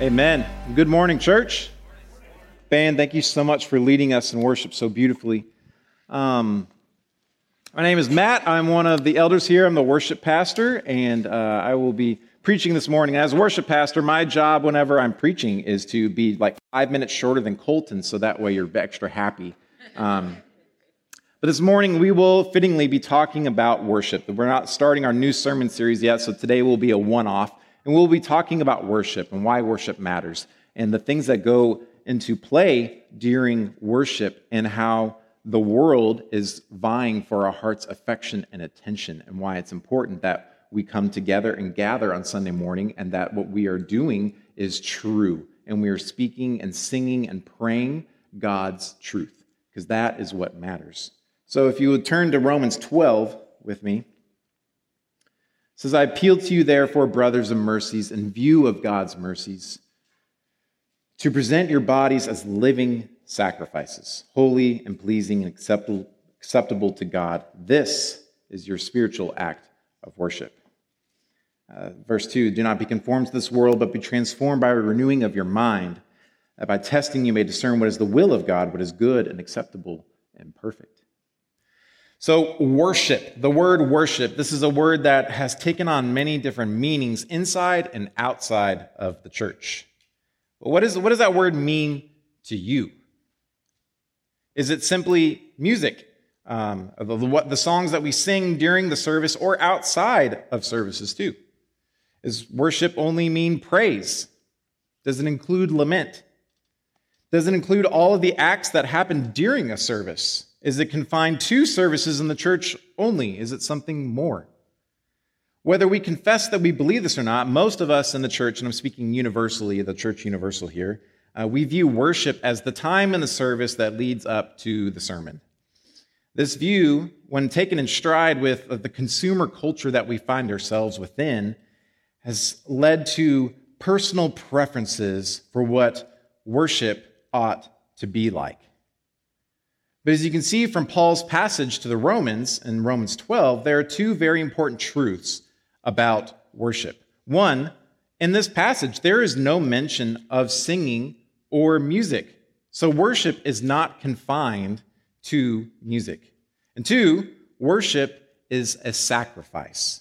Amen. Good morning, church. Band, thank you so much for leading us in worship so beautifully. Um, my name is Matt. I'm one of the elders here. I'm the worship pastor, and uh, I will be preaching this morning. As worship pastor, my job whenever I'm preaching is to be like five minutes shorter than Colton, so that way you're extra happy. Um, but this morning, we will fittingly be talking about worship. We're not starting our new sermon series yet, so today will be a one off. And we'll be talking about worship and why worship matters and the things that go into play during worship and how the world is vying for our heart's affection and attention and why it's important that we come together and gather on Sunday morning and that what we are doing is true and we are speaking and singing and praying God's truth because that is what matters. So if you would turn to Romans 12 with me says, I appeal to you, therefore, brothers and mercies, in view of God's mercies, to present your bodies as living sacrifices, holy and pleasing and acceptable, acceptable to God. This is your spiritual act of worship. Uh, verse 2 Do not be conformed to this world, but be transformed by a renewing of your mind, that by testing you may discern what is the will of God, what is good and acceptable and perfect. So, worship, the word worship, this is a word that has taken on many different meanings inside and outside of the church. But what, is, what does that word mean to you? Is it simply music? Um, the, what, the songs that we sing during the service or outside of services, too? Does worship only mean praise? Does it include lament? Does it include all of the acts that happen during a service? Is it confined to services in the church only? Is it something more? Whether we confess that we believe this or not, most of us in the church, and I'm speaking universally, the church universal here, uh, we view worship as the time in the service that leads up to the sermon. This view, when taken in stride with the consumer culture that we find ourselves within, has led to personal preferences for what worship ought to be like. But as you can see from Paul's passage to the Romans in Romans 12, there are two very important truths about worship. One, in this passage, there is no mention of singing or music. So worship is not confined to music. And two, worship is a sacrifice.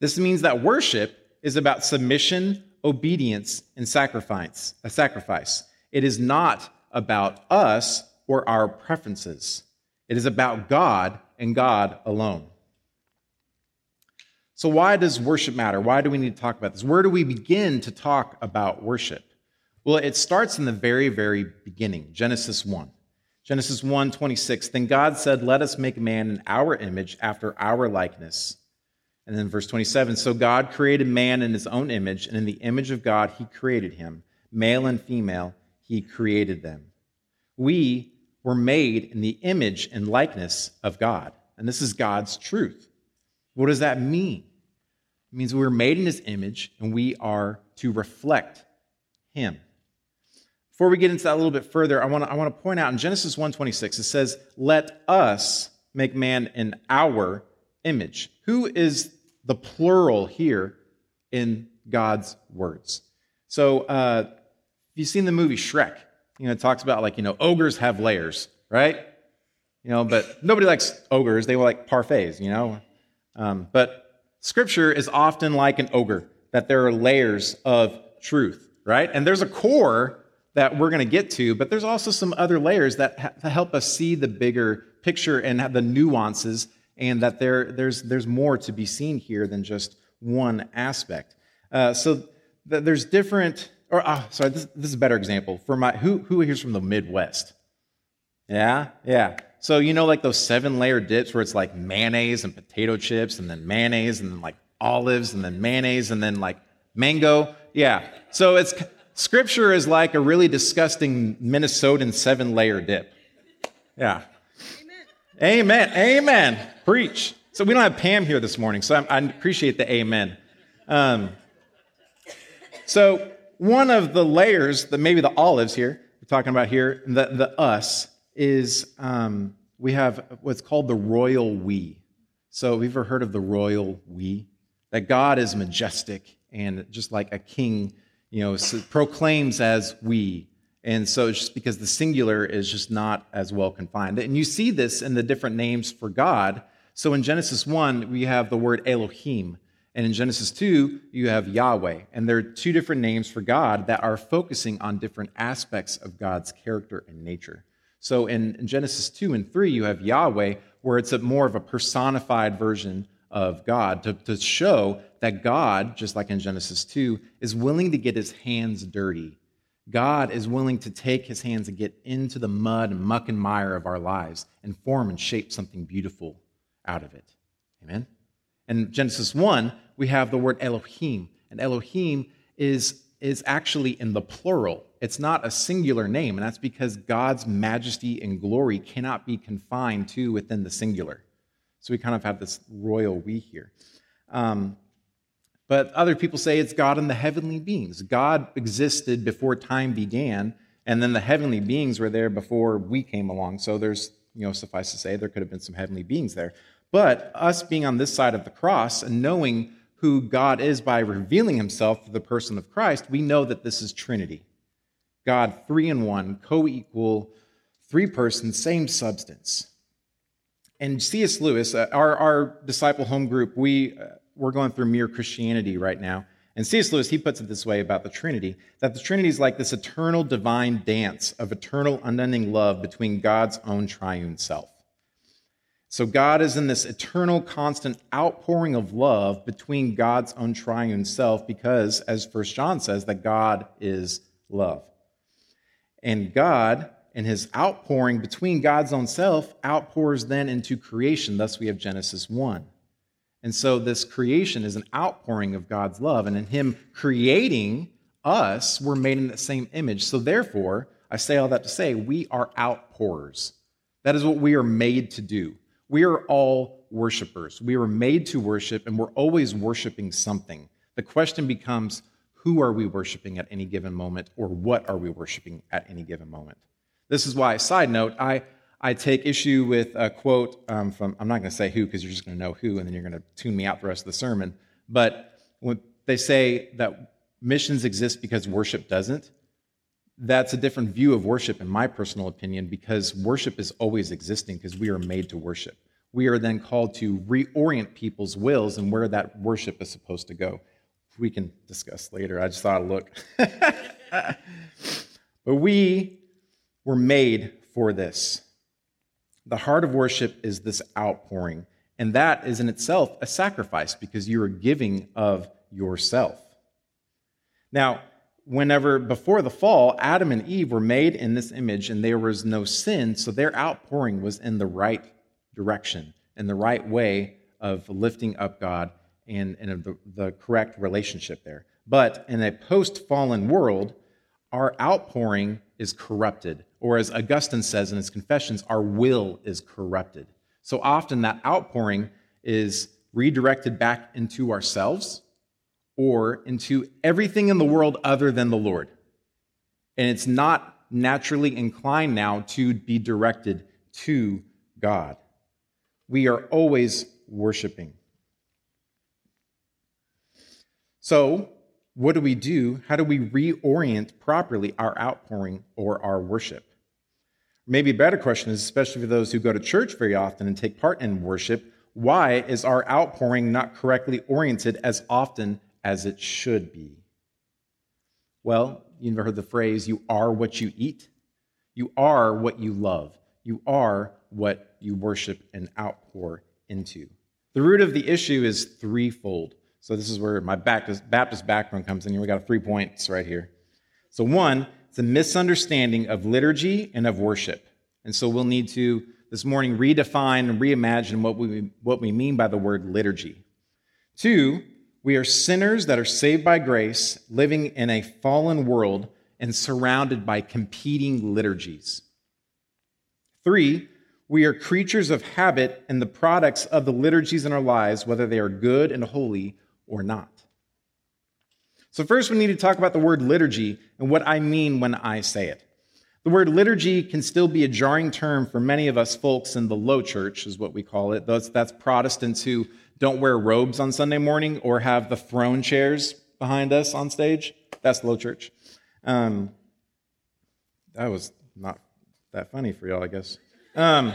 This means that worship is about submission, obedience, and sacrifice. A sacrifice. It is not about us or our preferences. It is about God and God alone. So, why does worship matter? Why do we need to talk about this? Where do we begin to talk about worship? Well, it starts in the very, very beginning, Genesis 1. Genesis 1 26. Then God said, Let us make man in our image, after our likeness. And then verse 27 So God created man in his own image, and in the image of God he created him. Male and female, he created them. We were made in the image and likeness of God. And this is God's truth. What does that mean? It means we were made in his image and we are to reflect him. Before we get into that a little bit further, I want to, I want to point out in Genesis 1:26 it says, "Let us make man in our image." Who is the plural here in God's words? So, uh, have you seen the movie Shrek? You know, it talks about like, you know, ogres have layers, right? You know, but nobody likes ogres. They like parfaits, you know. Um, but scripture is often like an ogre, that there are layers of truth, right? And there's a core that we're going to get to, but there's also some other layers that ha- help us see the bigger picture and the nuances, and that there, there's, there's more to be seen here than just one aspect. Uh, so th- there's different or uh, sorry, this, this is a better example. For my who who here's from the Midwest? Yeah, yeah. So you know, like those seven layer dips where it's like mayonnaise and potato chips, and then mayonnaise, and then like olives, and then mayonnaise, and then like mango. Yeah. So it's scripture is like a really disgusting Minnesotan seven layer dip. Yeah. Amen. Amen. Amen. Preach. So we don't have Pam here this morning, so I, I appreciate the amen. Um, so one of the layers, that maybe the olives here, we're talking about here, the, the us, is um, we have what's called the royal we. So, have you ever heard of the royal we? That God is majestic and just like a king, you know, proclaims as we. And so it's just because the singular is just not as well confined. And you see this in the different names for God. So in Genesis 1, we have the word Elohim. And in Genesis 2, you have Yahweh. And there are two different names for God that are focusing on different aspects of God's character and nature. So in, in Genesis 2 and 3, you have Yahweh, where it's a more of a personified version of God to, to show that God, just like in Genesis 2, is willing to get his hands dirty. God is willing to take his hands and get into the mud and muck and mire of our lives and form and shape something beautiful out of it. Amen? In Genesis 1, we have the word Elohim, and Elohim is, is actually in the plural. It's not a singular name, and that's because God's majesty and glory cannot be confined to within the singular. So we kind of have this royal we here. Um, but other people say it's God and the heavenly beings. God existed before time began, and then the heavenly beings were there before we came along. So there's, you know, suffice to say, there could have been some heavenly beings there. But us being on this side of the cross and knowing who God is by revealing himself through the person of Christ, we know that this is Trinity. God, three in one, co equal, three persons, same substance. And C.S. Lewis, uh, our, our disciple home group, we, uh, we're going through Mere Christianity right now. And C.S. Lewis, he puts it this way about the Trinity that the Trinity is like this eternal divine dance of eternal unending love between God's own triune self. So God is in this eternal, constant outpouring of love between God's own triune self because, as First John says, that God is love. And God in his outpouring between God's own self outpours then into creation. Thus, we have Genesis 1. And so, this creation is an outpouring of God's love. And in him creating us, we're made in the same image. So, therefore, I say all that to say, we are outpourers. That is what we are made to do. We are all worshipers. We are made to worship, and we're always worshiping something. The question becomes who are we worshiping at any given moment, or what are we worshiping at any given moment? This is why, side note, I, I take issue with a quote um, from, I'm not going to say who because you're just going to know who and then you're going to tune me out the rest of the sermon. But when they say that missions exist because worship doesn't, that's a different view of worship, in my personal opinion, because worship is always existing because we are made to worship. We are then called to reorient people's wills and where that worship is supposed to go. We can discuss later. I just thought look. but we were made for this. The heart of worship is this outpouring, and that is in itself a sacrifice because you are giving of yourself. Now, whenever before the fall, Adam and Eve were made in this image and there was no sin, so their outpouring was in the right direction, in the right way of lifting up God and, and the, the correct relationship there. But in a post fallen world, our outpouring is corrupted. Or as Augustine says in his Confessions, our will is corrupted. So often that outpouring is redirected back into ourselves or into everything in the world other than the Lord. And it's not naturally inclined now to be directed to God. We are always worshiping. So, what do we do? How do we reorient properly our outpouring or our worship? Maybe a better question is, especially for those who go to church very often and take part in worship, why is our outpouring not correctly oriented as often as it should be? Well, you've never heard the phrase, you are what you eat. You are what you love. You are what you worship and outpour into. The root of the issue is threefold. So this is where my Baptist, Baptist background comes in. We got three points right here. So one, it's a misunderstanding of liturgy and of worship. And so we'll need to this morning redefine and reimagine what we, what we mean by the word liturgy. Two, we are sinners that are saved by grace, living in a fallen world and surrounded by competing liturgies. Three, we are creatures of habit and the products of the liturgies in our lives, whether they are good and holy or not. So, first, we need to talk about the word liturgy and what I mean when I say it. The word liturgy can still be a jarring term for many of us folks in the low church, is what we call it. That's, that's Protestants who don't wear robes on Sunday morning or have the throne chairs behind us on stage. That's low church. Um, that was not that funny for y'all, I guess. Um,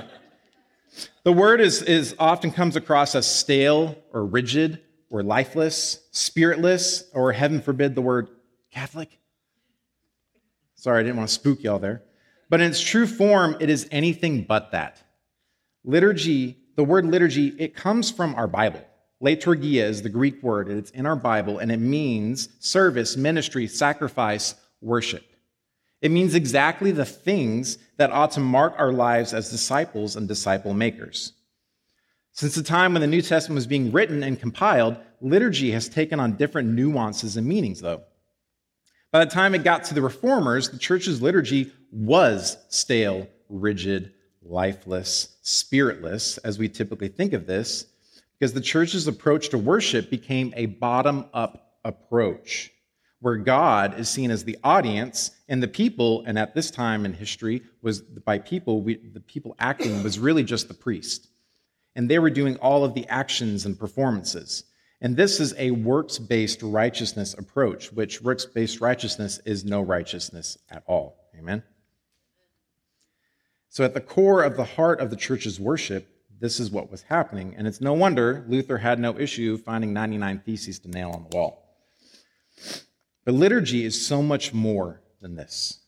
the word is, is often comes across as stale or rigid or lifeless, spiritless, or heaven forbid the word Catholic. Sorry, I didn't want to spook y'all there. But in its true form, it is anything but that. Liturgy, the word liturgy, it comes from our Bible. Liturgia is the Greek word, and it's in our Bible, and it means service, ministry, sacrifice, worship. It means exactly the things that ought to mark our lives as disciples and disciple makers. Since the time when the New Testament was being written and compiled, liturgy has taken on different nuances and meanings, though. By the time it got to the reformers, the church's liturgy was stale, rigid, lifeless, spiritless, as we typically think of this, because the church's approach to worship became a bottom up approach, where God is seen as the audience and the people, and at this time in history, was by people, we, the people acting was really just the priest. And they were doing all of the actions and performances. And this is a works based righteousness approach, which works based righteousness is no righteousness at all. Amen? So, at the core of the heart of the church's worship, this is what was happening. And it's no wonder Luther had no issue finding 99 theses to nail on the wall. But liturgy is so much more than this.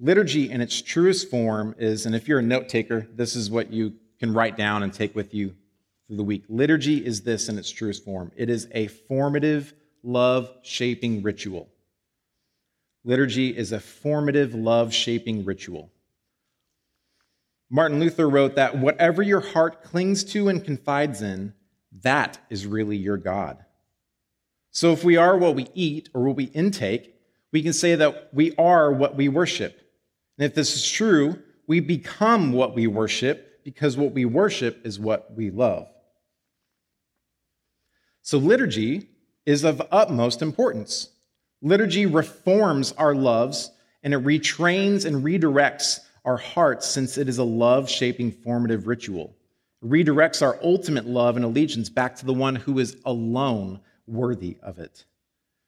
Liturgy, in its truest form, is, and if you're a note taker, this is what you can write down and take with you through the week. Liturgy is this in its truest form it is a formative, love shaping ritual. Liturgy is a formative, love shaping ritual. Martin Luther wrote that whatever your heart clings to and confides in, that is really your God. So if we are what we eat or what we intake, we can say that we are what we worship. And if this is true, we become what we worship because what we worship is what we love. So, liturgy is of utmost importance. Liturgy reforms our loves and it retrains and redirects our hearts since it is a love shaping formative ritual. It redirects our ultimate love and allegiance back to the one who is alone worthy of it.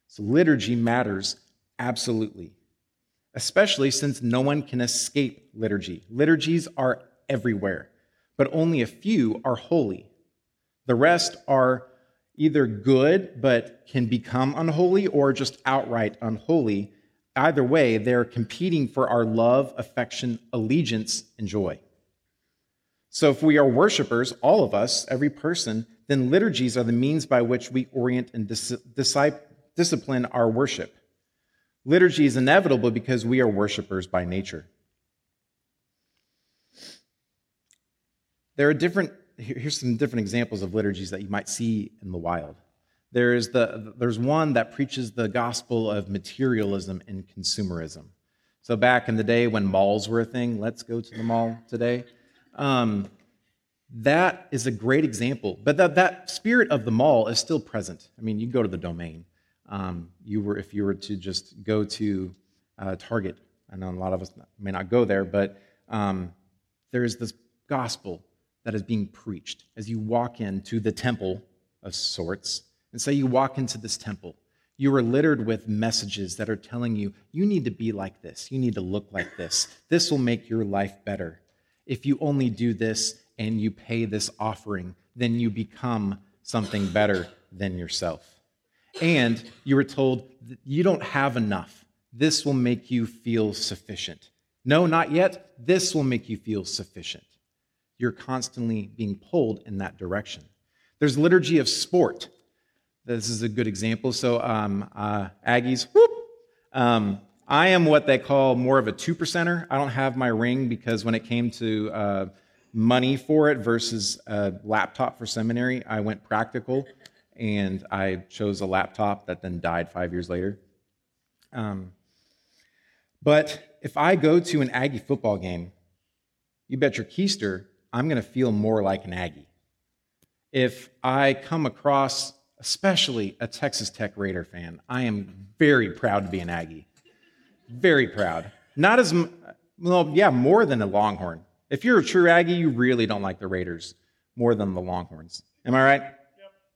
So, liturgy matters absolutely, especially since no one can escape liturgy. Liturgies are everywhere, but only a few are holy. The rest are either good but can become unholy or just outright unholy. Either way, they're competing for our love, affection, allegiance, and joy. So if we are worshipers, all of us, every person, then liturgies are the means by which we orient and dis- discipline our worship. Liturgy is inevitable because we are worshipers by nature. There are different here's some different examples of liturgies that you might see in the wild. There's, the, there's one that preaches the gospel of materialism and consumerism. So, back in the day when malls were a thing, let's go to the mall today. Um, that is a great example. But that, that spirit of the mall is still present. I mean, you go to the domain. Um, you were, if you were to just go to uh, Target, I know a lot of us may not go there, but um, there's this gospel that is being preached as you walk into the temple of sorts. And say you walk into this temple, you are littered with messages that are telling you, you need to be like this, you need to look like this. This will make your life better. If you only do this and you pay this offering, then you become something better than yourself. And you were told you don't have enough. This will make you feel sufficient. No, not yet. This will make you feel sufficient you're constantly being pulled in that direction. There's liturgy of sport. This is a good example. So, um, uh, Aggies, whoop, um, I am what they call more of a two percenter. I don't have my ring because when it came to uh, money for it versus a laptop for seminary, I went practical and I chose a laptop that then died five years later. Um, but if I go to an Aggie football game, you bet your keister I'm going to feel more like an Aggie. If I come across, especially a Texas Tech Raider fan, I am very proud to be an Aggie. Very proud. Not as, well, yeah, more than a Longhorn. If you're a true Aggie, you really don't like the Raiders more than the Longhorns. Am I right? Yep.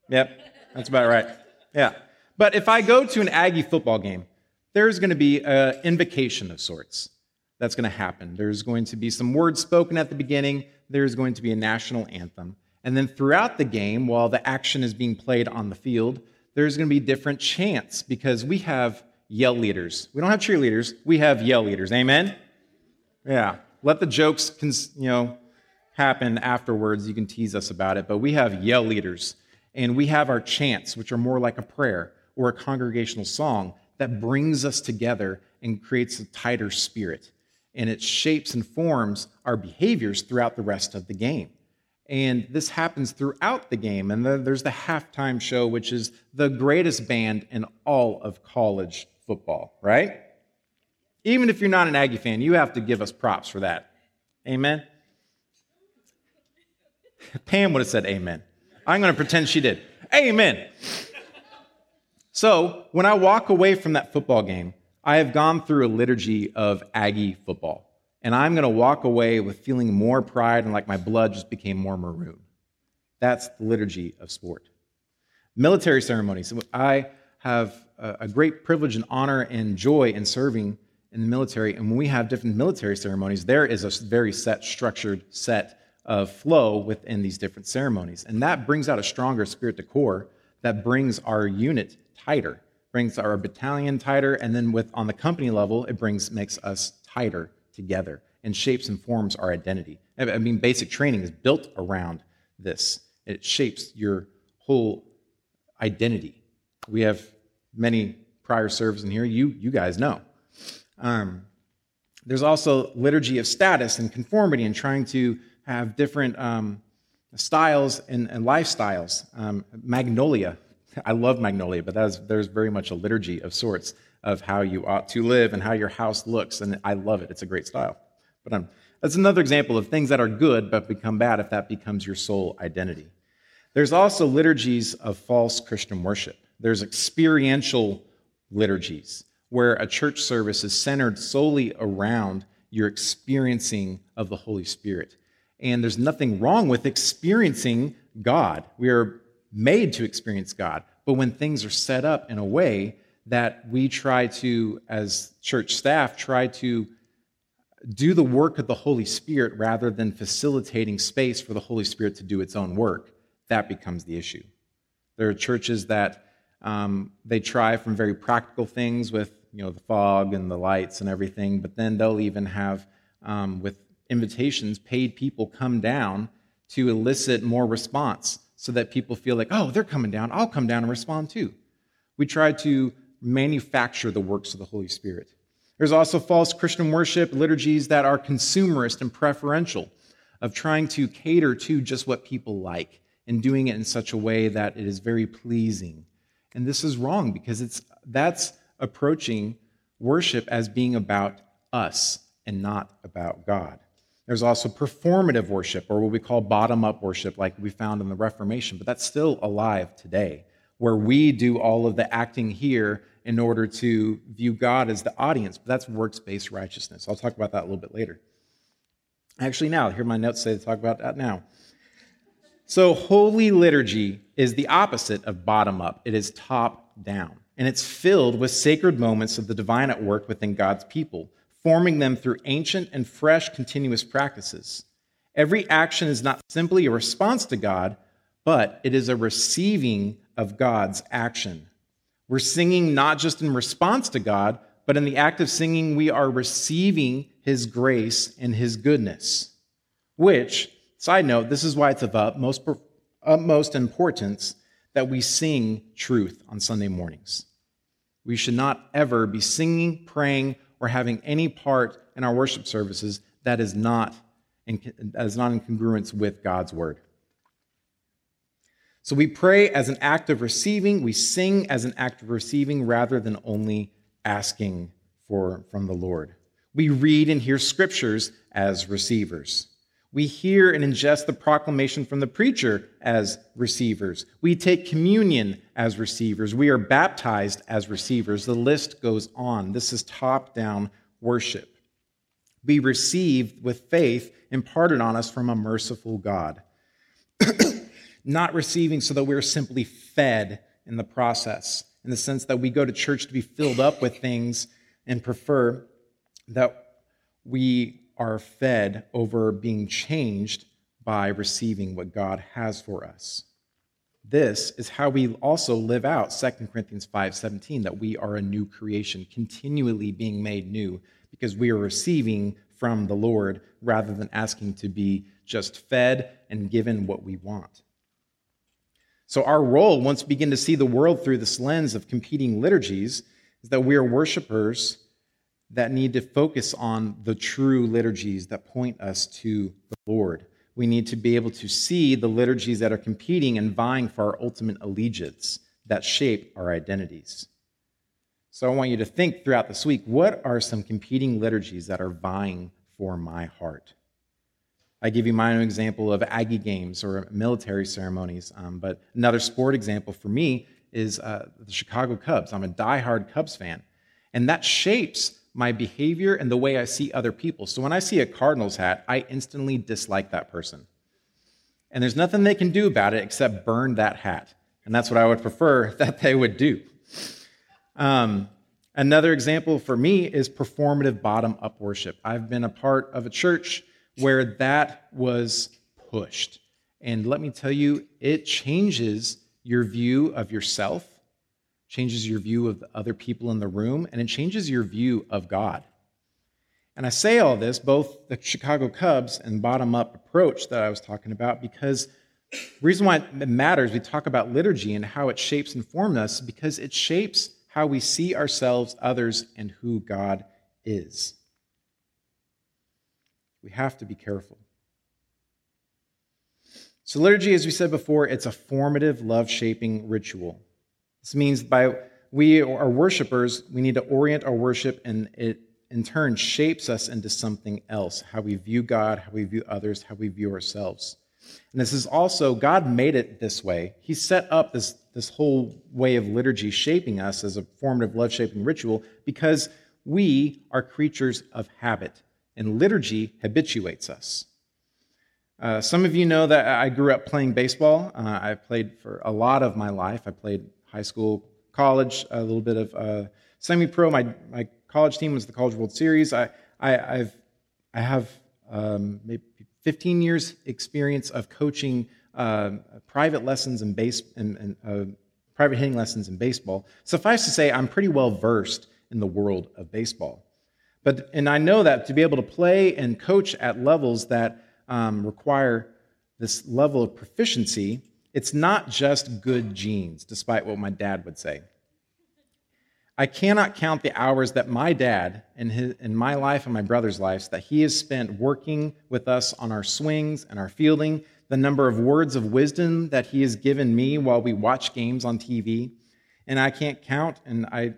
Yep. That's about right. Yeah. But if I go to an Aggie football game, there's going to be an invocation of sorts that's going to happen. There's going to be some words spoken at the beginning, there's going to be a national anthem. And then throughout the game, while the action is being played on the field, there's going to be different chants because we have yell leaders. We don't have cheerleaders, we have yell leaders. Amen? Yeah. Let the jokes, you know, happen afterwards. You can tease us about it, but we have yell leaders. And we have our chants, which are more like a prayer or a congregational song that brings us together and creates a tighter spirit. And it shapes and forms our behaviors throughout the rest of the game. And this happens throughout the game. And there's the halftime show, which is the greatest band in all of college football, right? Even if you're not an Aggie fan, you have to give us props for that. Amen? Pam would have said amen. I'm going to pretend she did. Amen. So, when I walk away from that football game, I have gone through a liturgy of Aggie football. And I'm going to walk away with feeling more pride and like my blood just became more maroon. That's the liturgy of sport. Military ceremonies. I have a great privilege and honor and joy in serving in the military. And when we have different military ceremonies, there is a very set, structured set of flow within these different ceremonies. And that brings out a stronger spirit to corps that brings our unit tighter, brings our battalion tighter, and then with on the company level, it brings makes us tighter together and shapes and forms our identity. I mean, basic training is built around this. It shapes your whole identity. We have many prior serves in here. You, you guys know. Um, there's also liturgy of status and conformity and trying to have different um, styles and, and lifestyles. Um, Magnolia, I love Magnolia, but is, there's very much a liturgy of sorts of how you ought to live and how your house looks, and I love it. It's a great style. But um, that's another example of things that are good but become bad if that becomes your sole identity. There's also liturgies of false Christian worship. There's experiential liturgies where a church service is centered solely around your experiencing of the Holy Spirit. And there's nothing wrong with experiencing God. We are made to experience God. But when things are set up in a way that we try to, as church staff, try to do the work of the Holy Spirit rather than facilitating space for the Holy Spirit to do its own work, that becomes the issue. There are churches that um, they try from very practical things with you know the fog and the lights and everything, but then they'll even have um, with invitations paid people come down to elicit more response so that people feel like oh they're coming down. I'll come down and respond too. We try to manufacture the works of the holy spirit there's also false christian worship liturgies that are consumerist and preferential of trying to cater to just what people like and doing it in such a way that it is very pleasing and this is wrong because it's that's approaching worship as being about us and not about God. There's also performative worship, or what we call bottom up worship, like we found in the Reformation, but that's still alive today, where we do all of the acting here in order to view God as the audience. But that's works based righteousness. I'll talk about that a little bit later. Actually, now, here my notes say to talk about that now. So, holy liturgy is the opposite of bottom up, it is top down. And it's filled with sacred moments of the divine at work within God's people, forming them through ancient and fresh continuous practices. Every action is not simply a response to God, but it is a receiving of God's action. We're singing not just in response to God, but in the act of singing, we are receiving His grace and His goodness, which Side note, this is why it's of utmost, utmost importance that we sing truth on Sunday mornings. We should not ever be singing, praying, or having any part in our worship services that is not in, that is not in congruence with God's word. So we pray as an act of receiving, we sing as an act of receiving rather than only asking for from the Lord. We read and hear scriptures as receivers. We hear and ingest the proclamation from the preacher as receivers. We take communion as receivers. We are baptized as receivers. The list goes on. This is top down worship. We receive with faith imparted on us from a merciful God. Not receiving so that we're simply fed in the process in the sense that we go to church to be filled up with things and prefer that we are fed over being changed by receiving what God has for us. This is how we also live out 2 Corinthians 5:17 that we are a new creation, continually being made new because we are receiving from the Lord rather than asking to be just fed and given what we want. So, our role, once we begin to see the world through this lens of competing liturgies, is that we are worshipers that need to focus on the true liturgies that point us to the Lord. We need to be able to see the liturgies that are competing and vying for our ultimate allegiance that shape our identities. So I want you to think throughout this week what are some competing liturgies that are vying for my heart? I give you my own example of Aggie games or military ceremonies, um, but another sport example for me is uh, the Chicago Cubs. I'm a diehard Cubs fan, and that shapes my behavior and the way I see other people. So when I see a Cardinals hat, I instantly dislike that person. And there's nothing they can do about it except burn that hat. And that's what I would prefer that they would do. Um, another example for me is performative bottom up worship. I've been a part of a church where that was pushed. And let me tell you, it changes your view of yourself changes your view of the other people in the room, and it changes your view of God. And I say all this, both the Chicago Cubs and bottom up approach that I was talking about, because the reason why it matters, we talk about liturgy and how it shapes and forms us, because it shapes how we see ourselves, others, and who God is. We have to be careful. So, liturgy, as we said before, it's a formative, love shaping ritual. This means by we are worshipers, we need to orient our worship, and it in turn shapes us into something else how we view God, how we view others, how we view ourselves. And this is also, God made it this way. He set up this, this whole way of liturgy shaping us as a formative love shaping ritual because we are creatures of habit, and liturgy habituates us. Uh, some of you know that I grew up playing baseball. Uh, I played for a lot of my life. I played high school, college, a little bit of uh, semi-pro. My my college team was the College World Series. I, I have I have um, maybe 15 years experience of coaching uh, private lessons in base and, and uh, private hitting lessons in baseball. Suffice to say, I'm pretty well versed in the world of baseball. But and I know that to be able to play and coach at levels that um, require this level of proficiency, it's not just good genes, despite what my dad would say. I cannot count the hours that my dad, in, his, in my life and my brother's lives, that he has spent working with us on our swings and our fielding, the number of words of wisdom that he has given me while we watch games on TV. And I can't count, and I,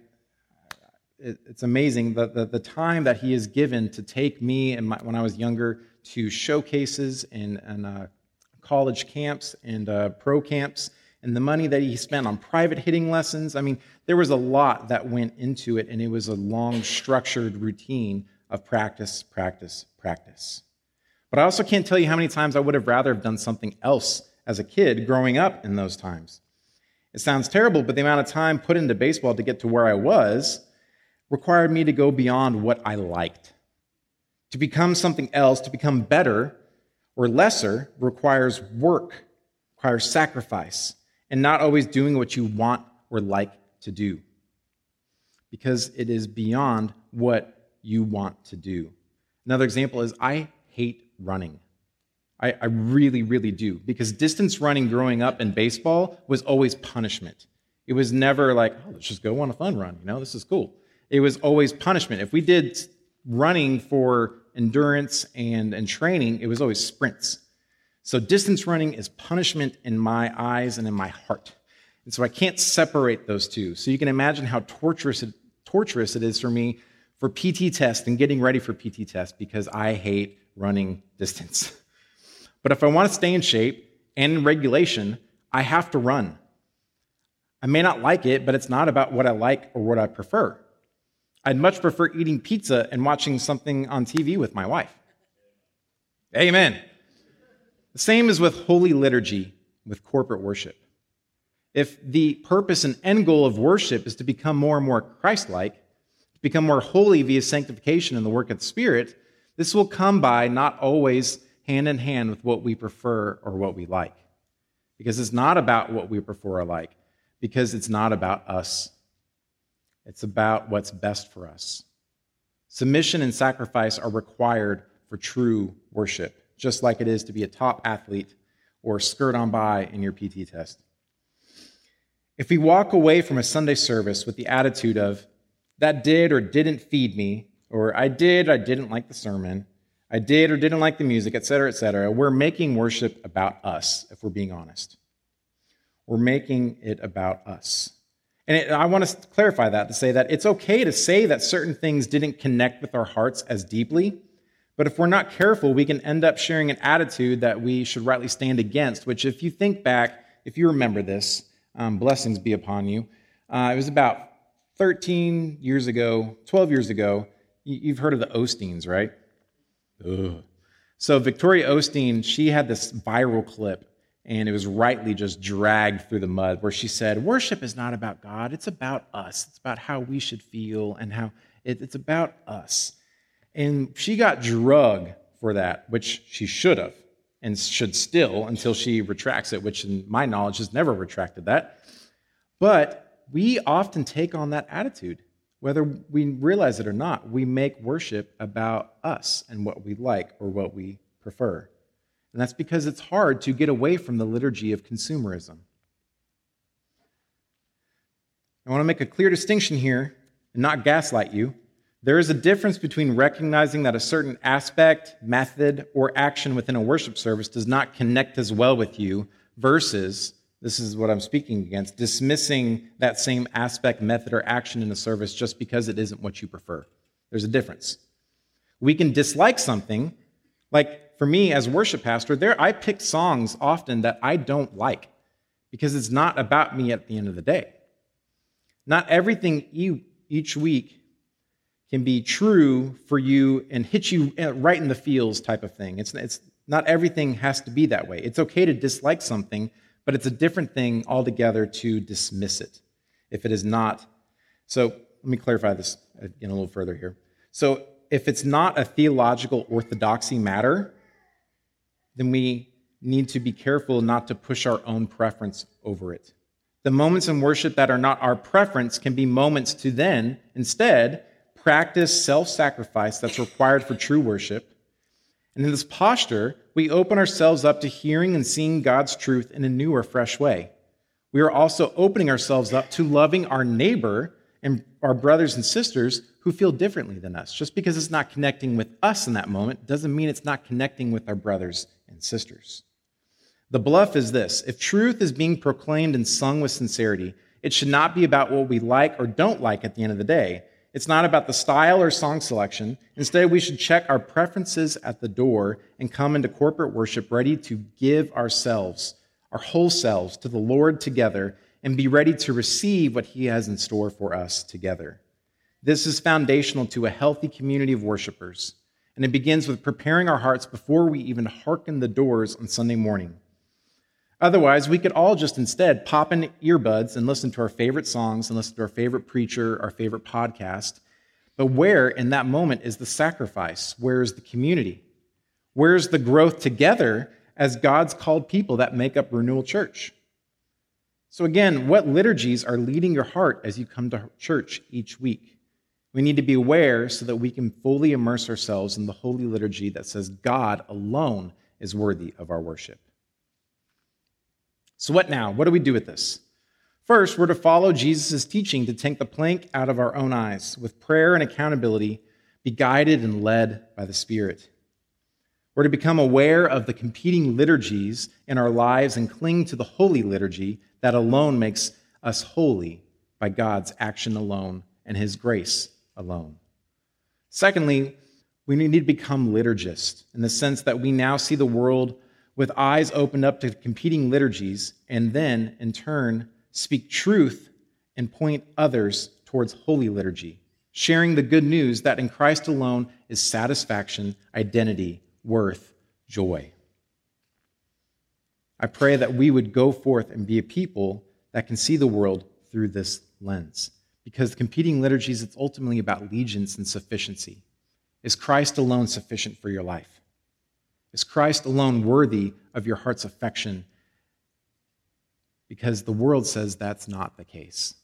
it's amazing the, the, the time that he has given to take me and my, when I was younger to showcases and, and uh, college camps and uh, pro camps and the money that he spent on private hitting lessons. I mean, there was a lot that went into it, and it was a long, structured routine of practice, practice, practice. But I also can't tell you how many times I would have rather have done something else as a kid growing up in those times. It sounds terrible, but the amount of time put into baseball to get to where I was required me to go beyond what I liked. To become something else, to become better, or lesser requires work, requires sacrifice, and not always doing what you want or like to do because it is beyond what you want to do. Another example is I hate running. I, I, really, really do. Because distance running growing up in baseball was always punishment. It was never like, oh, let's just go on a fun run. You know, this is cool. It was always punishment. If we did running for endurance and, and training, it was always sprints. So distance running is punishment in my eyes and in my heart. And so I can't separate those two. So you can imagine how torturous it, torturous it is for me for PT test and getting ready for PT test because I hate running distance. But if I want to stay in shape and in regulation, I have to run. I may not like it, but it's not about what I like or what I prefer. I'd much prefer eating pizza and watching something on TV with my wife. Amen. The same is with holy liturgy, with corporate worship. if the purpose and end goal of worship is to become more and more Christ like, to become more holy via sanctification and the work of the Spirit, this will come by not always hand in hand with what we prefer or what we like. Because it's not about what we prefer or like, because it's not about us. It's about what's best for us. Submission and sacrifice are required for true worship, just like it is to be a top athlete or skirt on by in your PT test. If we walk away from a Sunday service with the attitude of, that did or didn't feed me, or I did, I didn't like the sermon, I did or didn't like the music, etc., etc., we're making worship about us, if we're being honest. We're making it about us. And it, I want to clarify that to say that it's okay to say that certain things didn't connect with our hearts as deeply, but if we're not careful, we can end up sharing an attitude that we should rightly stand against, which, if you think back, if you remember this, um, blessings be upon you. Uh, it was about 13 years ago, 12 years ago. You've heard of the Osteens, right? Ugh. So, Victoria Osteen, she had this viral clip, and it was rightly just dragged through the mud, where she said, Worship is not about God, it's about us. It's about how we should feel and how it, it's about us. And she got drug for that, which she should have and should still until she retracts it, which, in my knowledge, has never retracted that. But we often take on that attitude, whether we realize it or not. We make worship about us and what we like or what we prefer. And that's because it's hard to get away from the liturgy of consumerism. I want to make a clear distinction here and not gaslight you. There is a difference between recognizing that a certain aspect, method, or action within a worship service does not connect as well with you versus, this is what I'm speaking against, dismissing that same aspect, method, or action in a service just because it isn't what you prefer. There's a difference. We can dislike something, like for me as worship pastor, there I pick songs often that I don't like because it's not about me at the end of the day. Not everything each week can be true for you and hit you uh, right in the feels type of thing. It's, it's not everything has to be that way. It's okay to dislike something, but it's a different thing altogether to dismiss it if it is not. So let me clarify this again a little further here. So if it's not a theological orthodoxy matter, then we need to be careful not to push our own preference over it. The moments in worship that are not our preference can be moments to then, instead, practice self sacrifice that's required for true worship. And in this posture, we open ourselves up to hearing and seeing God's truth in a new or fresh way. We are also opening ourselves up to loving our neighbor and our brothers and sisters who feel differently than us. Just because it's not connecting with us in that moment doesn't mean it's not connecting with our brothers and sisters. The BLUF is this if truth is being proclaimed and sung with sincerity, it should not be about what we like or don't like at the end of the day. It's not about the style or song selection. Instead, we should check our preferences at the door and come into corporate worship ready to give ourselves, our whole selves, to the Lord together and be ready to receive what He has in store for us together. This is foundational to a healthy community of worshipers, and it begins with preparing our hearts before we even hearken the doors on Sunday morning. Otherwise, we could all just instead pop in earbuds and listen to our favorite songs and listen to our favorite preacher, our favorite podcast. But where in that moment is the sacrifice? Where is the community? Where's the growth together as God's called people that make up Renewal Church? So, again, what liturgies are leading your heart as you come to church each week? We need to be aware so that we can fully immerse ourselves in the holy liturgy that says God alone is worthy of our worship. So, what now? What do we do with this? First, we're to follow Jesus' teaching to take the plank out of our own eyes with prayer and accountability, be guided and led by the Spirit. We're to become aware of the competing liturgies in our lives and cling to the holy liturgy that alone makes us holy by God's action alone and His grace alone. Secondly, we need to become liturgists in the sense that we now see the world with eyes opened up to competing liturgies, and then, in turn, speak truth and point others towards holy liturgy, sharing the good news that in Christ alone is satisfaction, identity, worth, joy. I pray that we would go forth and be a people that can see the world through this lens. Because competing liturgies, it's ultimately about allegiance and sufficiency. Is Christ alone sufficient for your life? Is Christ alone worthy of your heart's affection? Because the world says that's not the case.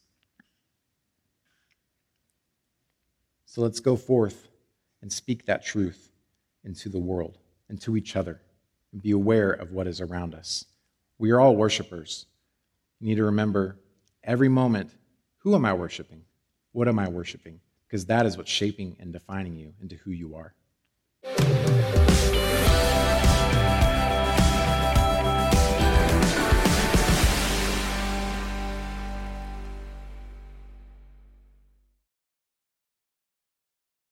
So let's go forth and speak that truth into the world and to each other and be aware of what is around us. We are all worshipers. You need to remember every moment who am I worshiping? What am I worshiping? Because that is what's shaping and defining you into who you are.